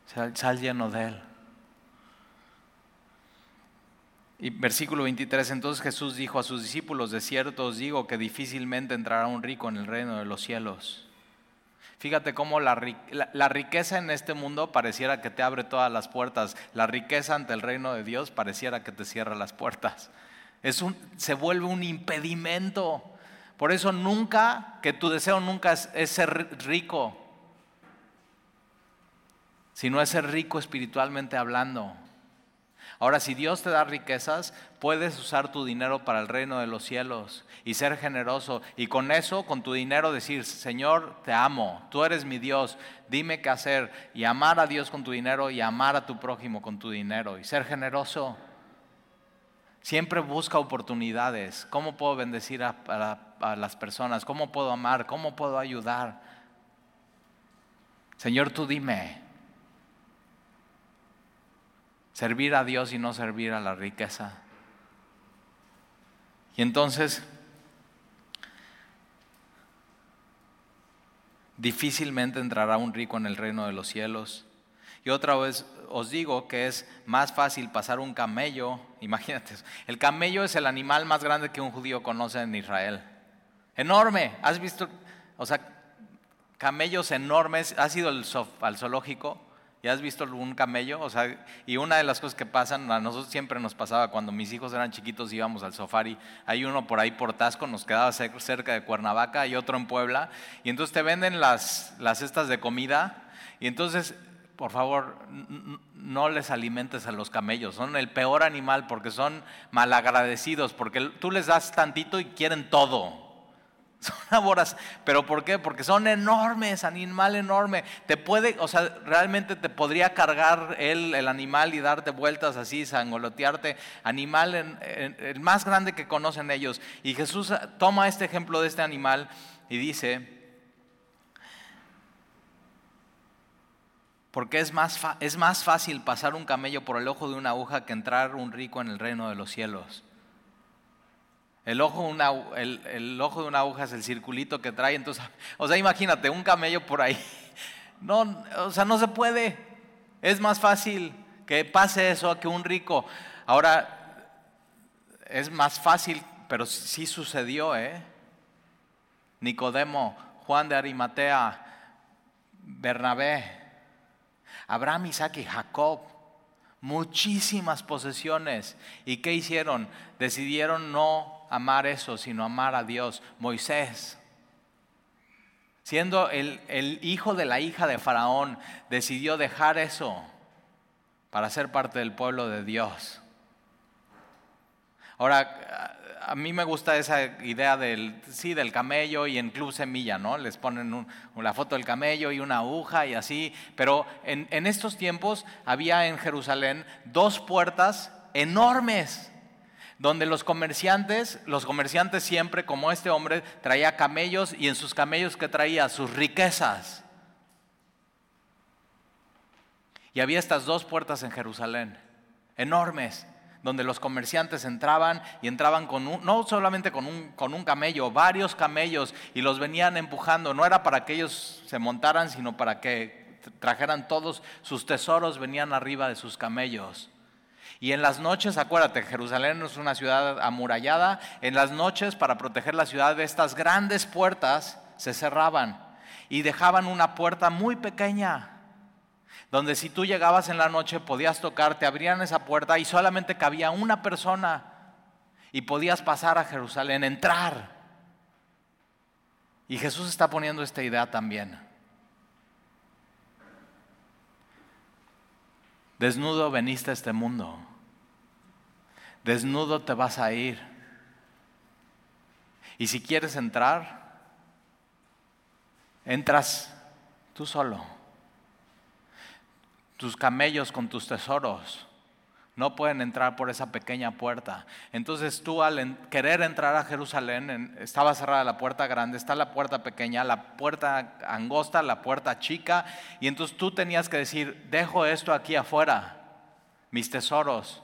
Speaker 1: Sal, sal lleno de Él. Y versículo 23, entonces Jesús dijo a sus discípulos, de cierto os digo que difícilmente entrará un rico en el reino de los cielos. Fíjate cómo la, riqueza en este mundo pareciera que te abre todas las puertas. La riqueza ante el reino de Dios pareciera que te cierra las puertas. Es un, se vuelve un impedimento. Por eso nunca, que tu deseo nunca es ser rico, sino es ser rico espiritualmente hablando. Ahora, si Dios te da riquezas, puedes usar tu dinero para el reino de los cielos y ser generoso. Y con eso, con tu dinero, decir, Señor, te amo, tú eres mi Dios, dime qué hacer. Y amar a Dios con tu dinero y amar a tu prójimo con tu dinero. Y ser generoso. Siempre busca oportunidades. ¿Cómo puedo bendecir a, a las personas? ¿Cómo puedo amar? ¿Cómo puedo ayudar? Señor, tú dime. Servir a Dios y no servir a la riqueza. Y entonces, difícilmente entrará un rico en el reino de los cielos. Y otra vez os digo que es más fácil pasar un camello, imagínate, el camello es el animal más grande que un judío conoce en Israel. Enorme, ¿has visto? O sea, camellos enormes, ¿has ido al zoológico? ¿Ya has visto algún camello? O sea, y una de las cosas que pasan, a nosotros siempre nos pasaba cuando mis hijos eran chiquitos íbamos al safari, hay uno por ahí por Tasco, nos quedaba cerca de Cuernavaca y otro en Puebla, y entonces te venden las, las estas de comida, y entonces, por favor, no les alimentes a los camellos, son el peor animal porque son malagradecidos, porque tú les das tantito y quieren todo. Son aboras, pero ¿por qué? Porque son enormes, animal enorme. Te puede, o sea, realmente te podría cargar él, el animal y darte vueltas así, sangolotearte. Animal el más grande que conocen ellos. Y Jesús toma este ejemplo de este animal y dice, porque es más, es más fácil pasar un camello por el ojo de una aguja que entrar un rico en el reino de los cielos. El ojo, una, el, ojo de una aguja es el circulito que trae. Entonces, o sea, imagínate, un camello por ahí. No, o sea, no se puede. Es más fácil que pase eso que un rico. Ahora, es más fácil, pero sí sucedió, ¿eh? Nicodemo, Juan de Arimatea, Bernabé, Abraham, Isaac y Jacob. Muchísimas posesiones. ¿Y qué hicieron? Decidieron no amar eso, sino amar a Dios. Moisés, siendo el, el, hijo de la hija de Faraón, decidió dejar eso para ser parte del pueblo de Dios. Ahora, a mí me gusta esa idea del, sí, del camello y en Club Semilla, ¿no? Les ponen la foto del camello y una aguja y así, pero en, en estos tiempos había en Jerusalén dos puertas enormes donde los comerciantes, los comerciantes siempre, como este hombre, traía camellos y en sus camellos que traía sus riquezas. Y había estas dos puertas en Jerusalén, enormes, donde los comerciantes entraban y entraban con un, no solamente con un, con un camello, varios camellos y los venían empujando. No era para que ellos se montaran, sino para que trajeran todos sus tesoros, venían arriba de sus camellos. Y en las noches, acuérdate, Jerusalén es una ciudad amurallada, en las noches para proteger la ciudad de estas grandes puertas se cerraban y dejaban una puerta muy pequeña, donde si tú llegabas en la noche podías tocar, te abrían esa puerta y solamente cabía una persona y podías pasar a Jerusalén, entrar. Y Jesús está poniendo esta idea también. Desnudo veniste a este mundo desnudo te vas a ir. Y si quieres entrar, entras tú solo. Tus camellos con tus tesoros no pueden entrar por esa pequeña puerta. Entonces tú al querer entrar a Jerusalén, estaba cerrada la puerta grande, está la puerta pequeña, la puerta angosta, la puerta chica, y entonces tú tenías que decir, dejo esto aquí afuera, mis tesoros,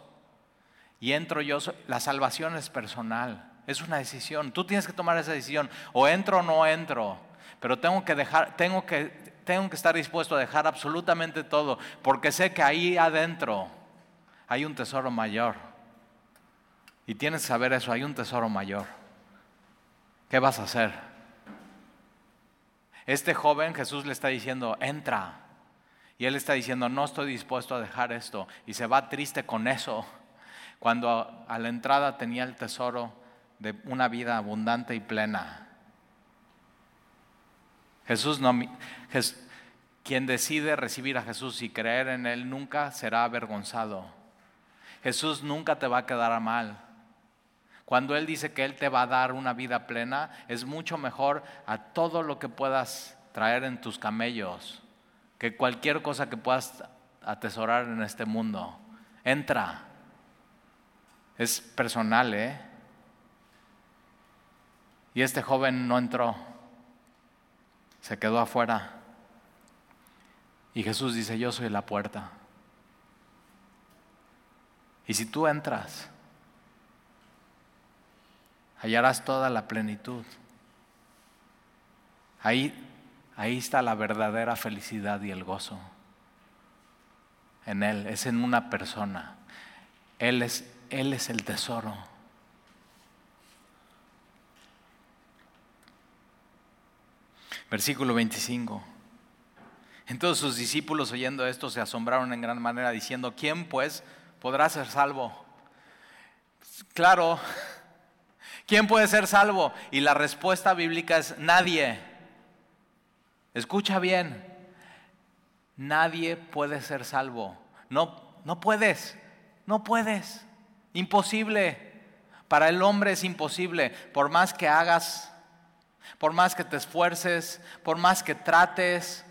Speaker 1: y entro yo, la salvación es personal, es una decisión, tú tienes que tomar esa decisión, o entro o no entro, pero tengo que dejar, tengo que, tengo que estar dispuesto a dejar absolutamente todo, porque sé que ahí adentro hay un tesoro mayor. Y tienes que saber eso, hay un tesoro mayor. ¿Qué vas a hacer? Este joven Jesús le está diciendo, entra. Y él está diciendo, no estoy dispuesto a dejar esto. Y se va triste con eso. Cuando a la entrada tenía el tesoro de una vida abundante y plena. Jesús no, quien decide recibir a Jesús y creer en Él nunca será avergonzado. Jesús nunca te va a quedar a mal. Cuando Él dice que Él te va a dar una vida plena, es mucho mejor a todo lo que puedas traer en tus camellos que cualquier cosa que puedas atesorar en este mundo. Entra. Es personal, ¿eh? Y este joven no entró, se quedó afuera. Y Jesús dice, yo soy la puerta. Y si tú entras, hallarás toda la plenitud. Ahí, ahí está la verdadera felicidad y el gozo. En Él, es en una persona. Él es, él es el tesoro. Versículo 25. Entonces sus discípulos oyendo esto se asombraron en gran manera diciendo, ¿quién pues podrá ser salvo? Claro, ¿quién puede ser salvo? Y la respuesta bíblica es nadie. Escucha bien, nadie puede ser salvo. No, no puedes, no puedes. Imposible. Para el hombre es imposible. Por más que hagas, por más que te esfuerces, por más que trates,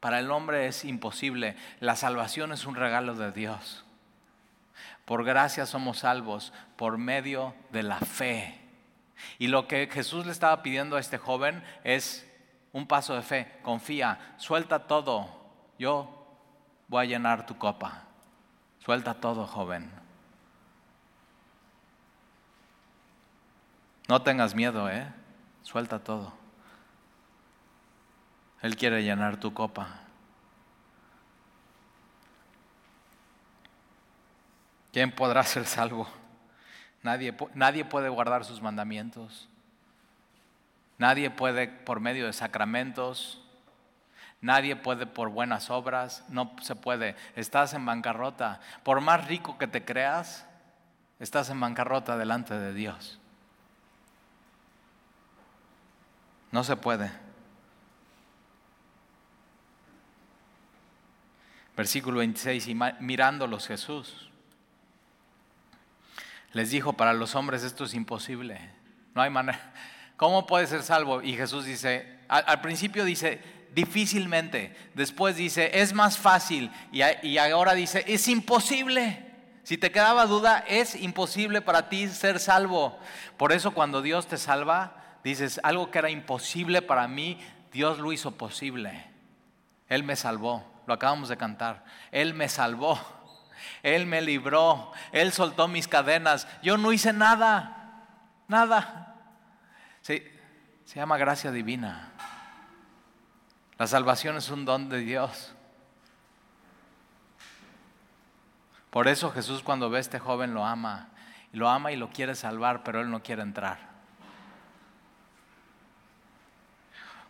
Speaker 1: para el hombre es imposible. La salvación es un regalo de Dios. Por gracia somos salvos por medio de la fe. Y lo que Jesús le estaba pidiendo a este joven es un paso de fe. Confía, suelta todo. Yo voy a llenar tu copa. Suelta todo, joven. No tengas miedo, ¿eh? Suelta todo. Él quiere llenar tu copa. ¿Quién podrá ser salvo? Nadie, nadie puede guardar sus mandamientos. Nadie puede por medio de sacramentos. Nadie puede por buenas obras. No se puede. Estás en bancarrota. Por más rico que te creas, estás en bancarrota delante de Dios. No se puede. Versículo 26, y mirándolos Jesús les dijo, para los hombres esto es imposible. No hay manera. ¿Cómo puede ser salvo? Y Jesús dice, al, principio dice, difícilmente. Después dice, es más fácil. Y, y ahora dice, es imposible. Si te quedaba duda, es imposible para ti ser salvo. Por eso cuando Dios te salva, dices, algo que era imposible para mí, Dios lo hizo posible. Él me salvó. Lo acabamos de cantar. Él me salvó. Él me libró, Él soltó mis cadenas. Yo no hice nada, nada. se llama gracia divina. La salvación es un don de Dios. Por eso Jesús cuando ve a este joven lo ama. Lo ama y lo quiere salvar, pero él no quiere entrar.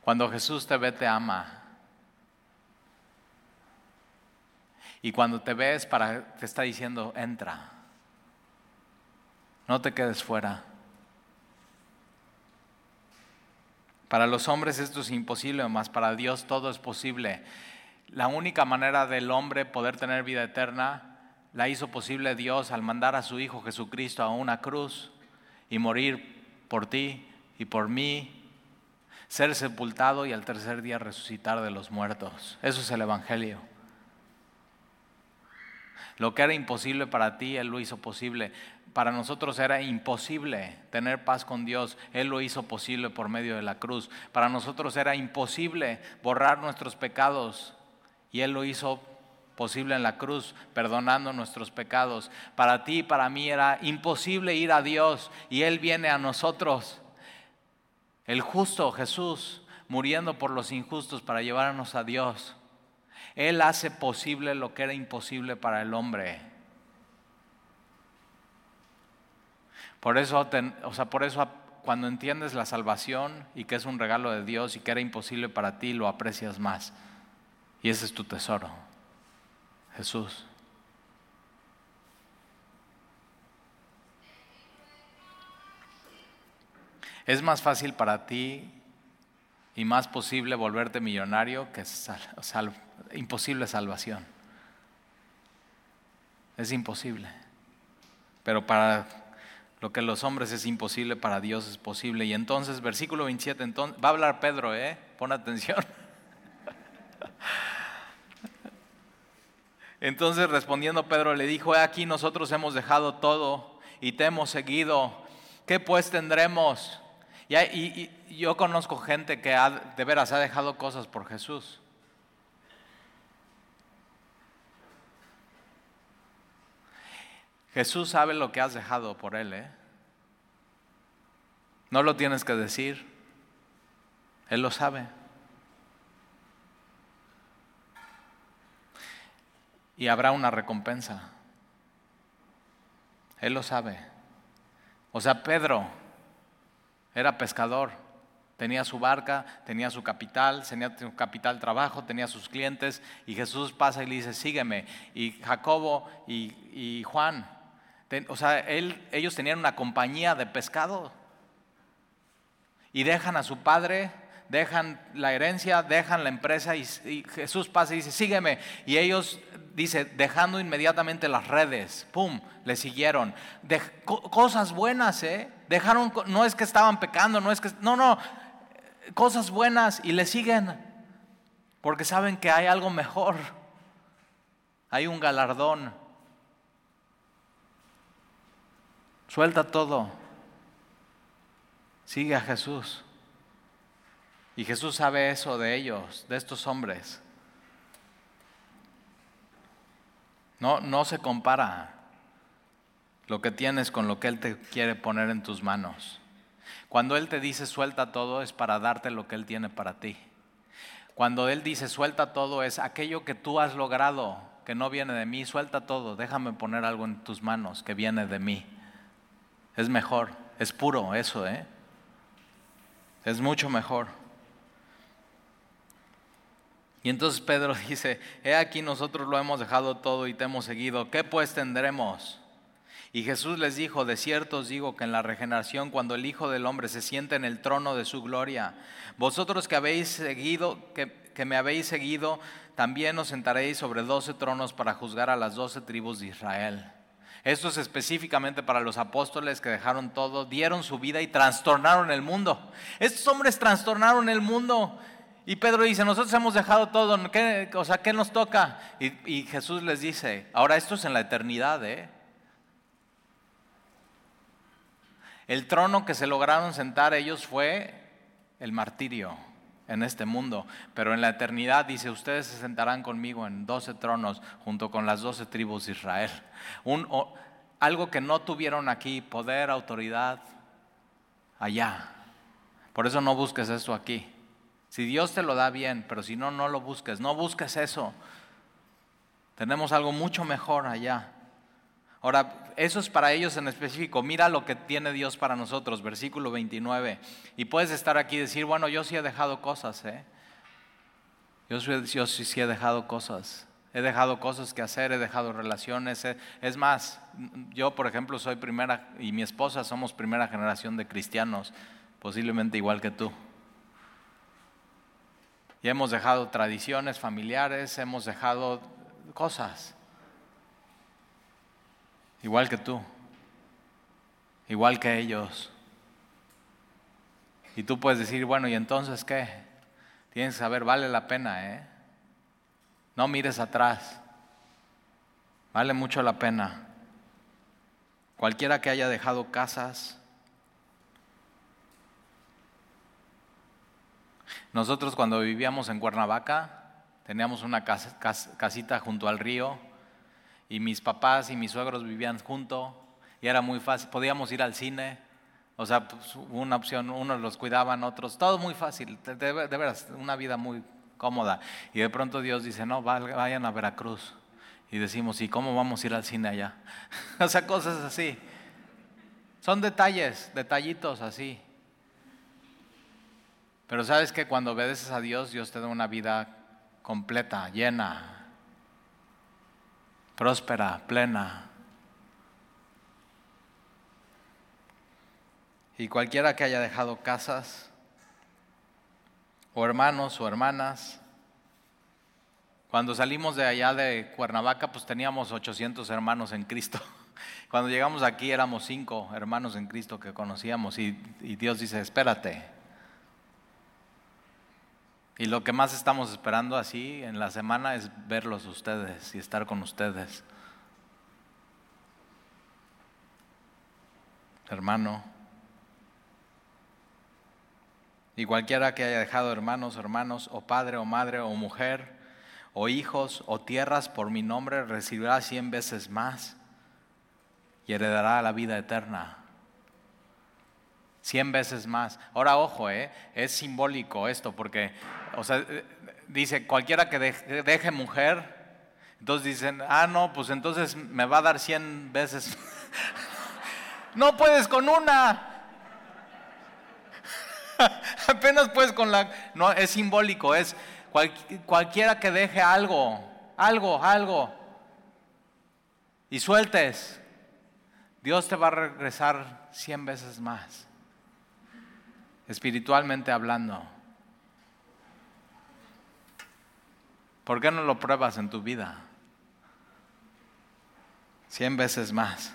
Speaker 1: Cuando Jesús te ve, te ama. Y cuando te ves, para, te está diciendo, entra. No te quedes fuera. Para los hombres esto es imposible, más para Dios todo es posible. La única manera del hombre poder tener vida eterna la hizo posible Dios al mandar a su Hijo Jesucristo a una cruz y morir por ti y por mí, ser sepultado y al tercer día resucitar de los muertos. Eso es el Evangelio. Lo que era imposible para ti, Él lo hizo posible. Para nosotros era imposible tener paz con Dios. Él lo hizo posible por medio de la cruz. Para nosotros era imposible borrar nuestros pecados. Y Él lo hizo posible en la cruz, perdonando nuestros pecados. Para ti y para mí era imposible ir a Dios. Y Él viene a nosotros. El justo Jesús muriendo por los injustos para llevarnos a Dios. Él hace posible lo que era imposible para el hombre. Por eso, o sea, por eso cuando entiendes la salvación y que es un regalo de Dios y que era imposible para ti, lo aprecias más. Y ese es tu tesoro, Jesús. Es más fácil para ti y más posible volverte millonario que imposible salvación. Es imposible. Pero para lo que los hombres es imposible, para Dios es posible. Y entonces, versículo 27, entonces, va a hablar Pedro, ¿eh? Pon atención. Entonces respondiendo Pedro le dijo, he aquí nosotros hemos dejado todo y te hemos seguido. ¿Qué pues tendremos? Y, yo conozco gente que de veras ha dejado cosas por Jesús. Jesús sabe lo que has dejado por Él. ¿eh? No lo tienes que decir. Él lo sabe. Y habrá una recompensa. Él lo sabe. O sea, Pedro era pescador, tenía su barca, tenía su capital, tenía su capital trabajo, tenía sus clientes y Jesús pasa y le dice, sígueme. Y Jacobo y, Juan, o sea, ellos tenían una compañía de pescado y dejan a su padre dejan la herencia, dejan la empresa y, Jesús pasa y dice, sígueme. Y ellos, dice, dejando inmediatamente las redes, ¡pum!, le siguieron. De, cosas buenas, ¿eh? Dejaron, no es que estaban pecando, no es que, no, no, cosas buenas y le siguen. Porque saben que hay algo mejor. Hay un galardón. Suelta todo. Sigue a Jesús. Y Jesús sabe eso de ellos, de estos hombres. No, no se compara lo que tienes con lo que Él te quiere poner en tus manos. Cuando Él te dice suelta todo es para darte lo que Él tiene para ti. Cuando Él dice suelta todo es aquello que tú has logrado, que no viene de mí, suelta todo, déjame poner algo en tus manos que viene de mí. Es mejor, es puro eso, ¿eh? Es mucho mejor. Y entonces Pedro dice, he aquí nosotros lo hemos dejado todo y te hemos seguido, ¿qué pues tendremos? Y Jesús les dijo, de cierto os digo que en la regeneración, cuando el Hijo del Hombre se siente en el trono de su gloria, vosotros que habéis seguido, que, me habéis seguido, también os sentaréis sobre doce tronos para juzgar a las doce tribus de Israel. Esto es específicamente para los apóstoles que dejaron todo, dieron su vida y trastornaron el mundo. Estos hombres trastornaron el mundo. Y Pedro dice, nosotros hemos dejado todo, ¿qué, o sea, ¿qué nos toca? Y, Jesús les dice, ahora esto es en la eternidad, ¿eh? El trono que se lograron sentar ellos fue el martirio en este mundo, pero en la eternidad dice, ustedes se sentarán conmigo en doce tronos junto con las doce tribus de Israel. Un, algo que no tuvieron aquí, poder, autoridad, allá. Por eso no busques esto aquí. Si Dios te lo da bien, pero si no, no lo busques. No busques eso. Tenemos algo mucho mejor allá. Ahora, eso es para ellos en específico. Mira lo que tiene Dios para nosotros, versículo 29. Y puedes estar aquí y decir, bueno, yo sí he dejado cosas, ¿eh? Yo, sí, sí he dejado cosas. He dejado cosas que hacer, he dejado relaciones. Es más, yo, por ejemplo, soy primera, y mi esposa somos primera generación de cristianos, posiblemente igual que tú. Y hemos dejado tradiciones familiares, hemos dejado cosas. Igual que tú, igual que ellos. Y tú puedes decir, bueno, ¿y entonces qué? Tienes que saber, vale la pena, ¿eh? No mires atrás. Vale mucho la pena. Cualquiera que haya dejado casas. Nosotros cuando vivíamos en Cuernavaca, teníamos una casita junto al río y mis papás y mis suegros vivían junto y era muy fácil, podíamos ir al cine, o sea, pues, una opción, unos los cuidaban, otros, todo muy fácil, de, de, veras, una vida muy cómoda. Y de pronto Dios dice, no, vayan a Veracruz. Y decimos, ¿y cómo vamos a ir al cine allá? o sea, cosas así. Son detalles, detallitos así. Pero sabes que cuando obedeces a Dios, Dios te da una vida completa, llena, próspera, plena. Y cualquiera que haya dejado casas, o hermanos o hermanas, cuando salimos de allá de Cuernavaca, pues teníamos 800 hermanos en Cristo. Cuando llegamos aquí éramos cinco hermanos en Cristo que conocíamos y, y Dios dice, espérate. Y lo que más estamos esperando así en la semana es verlos ustedes y estar con ustedes. Hermano, y cualquiera que haya dejado hermanos, hermanos, o padre, o madre, o mujer, o hijos, o tierras por mi nombre, recibirá cien veces más y heredará la vida eterna. Cien veces más. Ahora, ojo, ¿eh? es simbólico esto, porque, o sea, dice, cualquiera que deje, mujer, entonces dicen, ah, no, pues entonces me va a dar cien veces. no puedes con una. Apenas pues con la... No, es simbólico, es cualquiera que deje algo, algo, algo, y sueltes, Dios te va a regresar cien veces más, espiritualmente hablando. ¿Por qué no lo pruebas en tu vida? Cien veces más.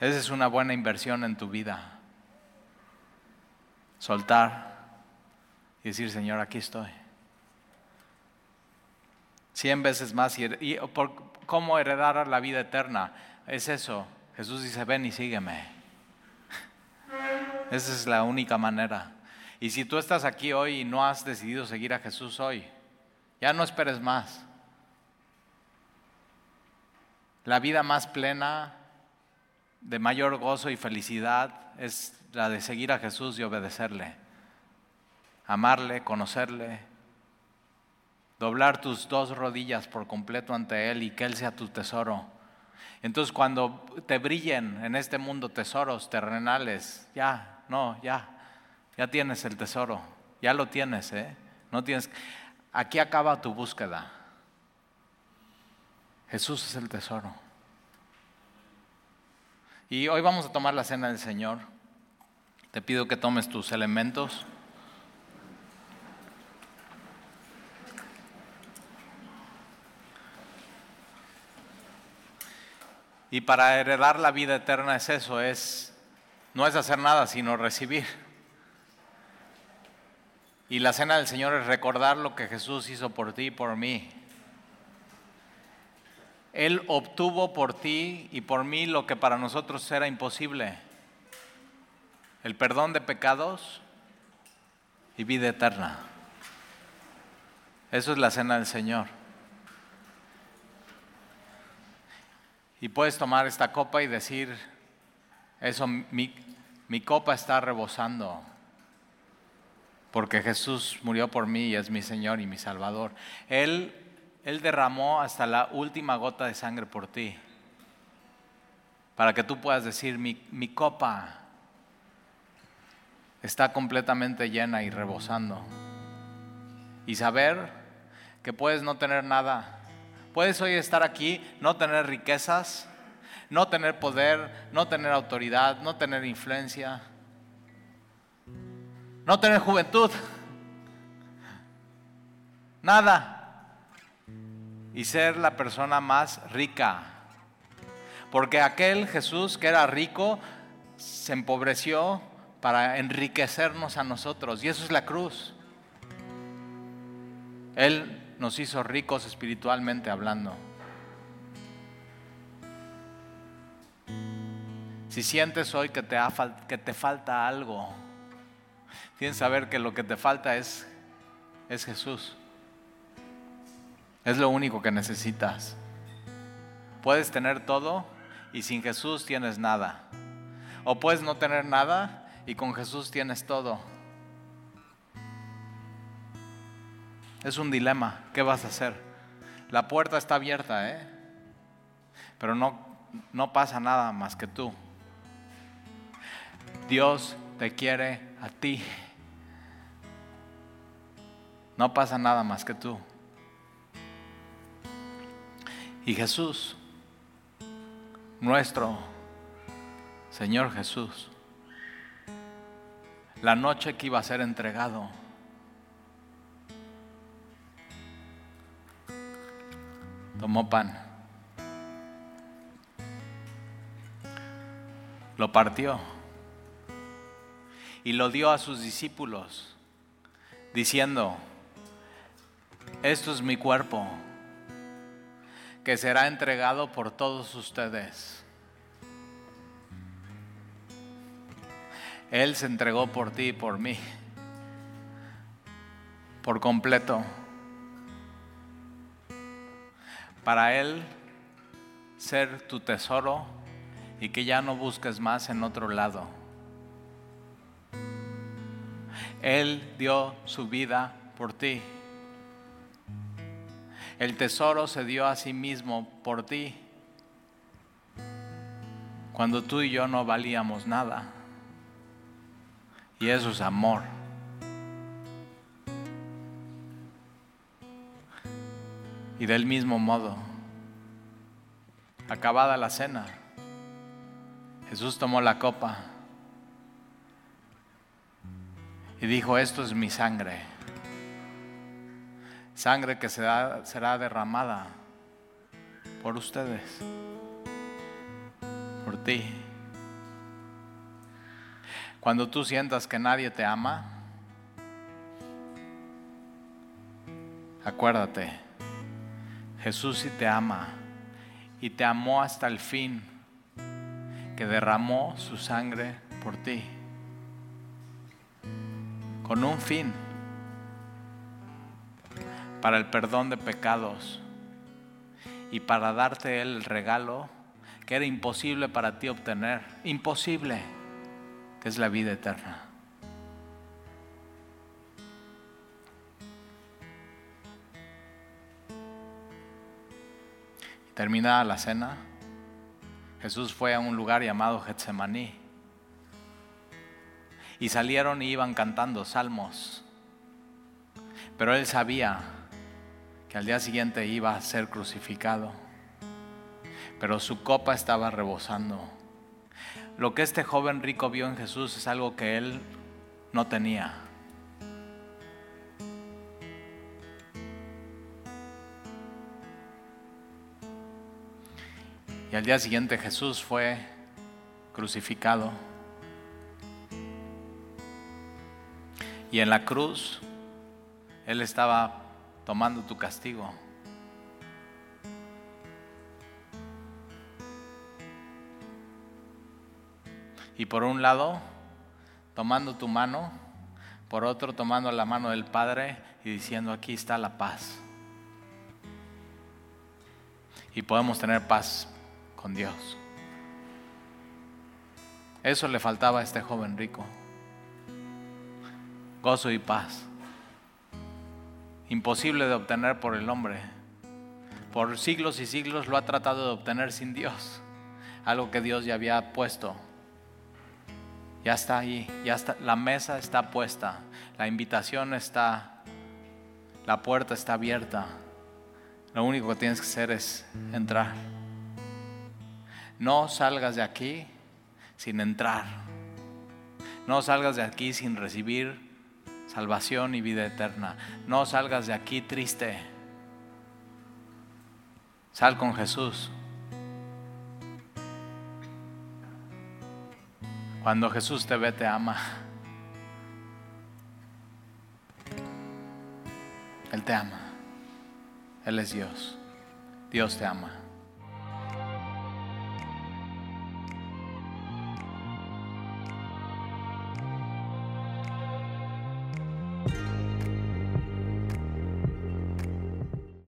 Speaker 1: Esa es una buena inversión en tu vida soltar y decir, Señor, aquí estoy. Cien veces más. Y, por, ¿Cómo heredar la vida eterna? Es eso. Jesús dice, ven y sígueme. Esa es la única manera. Y si tú estás aquí hoy y no has decidido seguir a Jesús hoy, ya no esperes más. La vida más plena, de mayor gozo y felicidad, es la de seguir a Jesús y obedecerle, amarle, conocerle, doblar tus dos rodillas por completo ante Él y que Él sea tu tesoro. Entonces cuando te brillen en este mundo tesoros terrenales, ya, no, ya, ya tienes el tesoro, ya lo tienes, ¿eh? No tienes, aquí acaba tu búsqueda. Jesús es el tesoro. Y hoy vamos a tomar la cena del Señor. Te pido que tomes tus elementos. Y para heredar la vida eterna es eso, es no es hacer nada, sino recibir. Y la cena del Señor es recordar lo que Jesús hizo por ti y por mí. Él obtuvo por ti y por mí lo que para nosotros era imposible el perdón de pecados y vida eterna. Eso es la cena del Señor. Y puedes tomar esta copa y decir, eso, mi, mi copa está rebosando, porque Jesús murió por mí y es mi Señor y mi Salvador. Él, él derramó hasta la última gota de sangre por ti, para que tú puedas decir, mi, mi copa está completamente llena y rebosando. Y saber que puedes no tener nada. Puedes hoy estar aquí, no tener riquezas, no tener poder, no tener autoridad, no tener influencia, no tener juventud, nada. Y ser la persona más rica. Porque aquel Jesús que era rico se empobreció para enriquecernos a nosotros. Y eso es la cruz. Él nos hizo ricos espiritualmente hablando. Si sientes hoy que te, que te falta algo, tienes que saber que lo que te falta es, es Jesús. Es lo único que necesitas. Puedes tener todo y sin Jesús tienes nada. O puedes no tener nada y con Jesús tienes todo. Es un dilema. ¿Qué vas a hacer? La puerta está abierta, ¿eh? Pero no, no pasa nada más que tú. Dios te quiere a ti. No pasa nada más que tú. Y Jesús, nuestro Señor Jesús, la noche que iba a ser entregado, tomó pan, lo partió y lo dio a sus discípulos, diciendo, esto es mi cuerpo, que será entregado por todos ustedes. Él se entregó por ti y por mí, por completo. Para Él ser tu tesoro y que ya no busques más en otro lado. Él dio su vida por ti. El tesoro se dio a sí mismo por ti. Cuando tú y yo no valíamos nada. Y eso es amor. Y del mismo modo, acabada la cena, Jesús tomó la copa y dijo, esto es mi sangre, sangre que será, será derramada por ustedes, por ti. Cuando tú sientas que nadie te ama, acuérdate, Jesús sí te ama y te amó hasta el fin, que derramó su sangre por ti, con un fin, para el perdón de pecados y para darte el regalo que era imposible para ti obtener, imposible que es la vida eterna. Terminada la cena, Jesús fue a un lugar llamado Getsemaní. Y salieron y iban cantando salmos. Pero él sabía que al día siguiente iba a ser crucificado. Pero su copa estaba rebosando lo que este joven rico vio en Jesús es algo que él no tenía. Y al día siguiente Jesús fue crucificado. Y en la cruz Él estaba tomando tu castigo. Y por un lado, tomando tu mano, por otro, tomando la mano del Padre y diciendo, aquí está la paz. Y podemos tener paz con Dios. Eso le faltaba a este joven rico. Gozo y paz. Imposible de obtener por el hombre. Por siglos y siglos lo ha tratado de obtener sin Dios. Algo que Dios ya había puesto ya está ahí, ya está, la mesa está puesta, la invitación está, la puerta está abierta. Lo único que tienes que hacer es entrar. No salgas de aquí sin entrar. No salgas de aquí sin recibir salvación y vida eterna. No salgas de aquí triste. Sal con Jesús. Cuando Jesús te ve, te ama. Él te ama. Él es Dios. Dios te ama.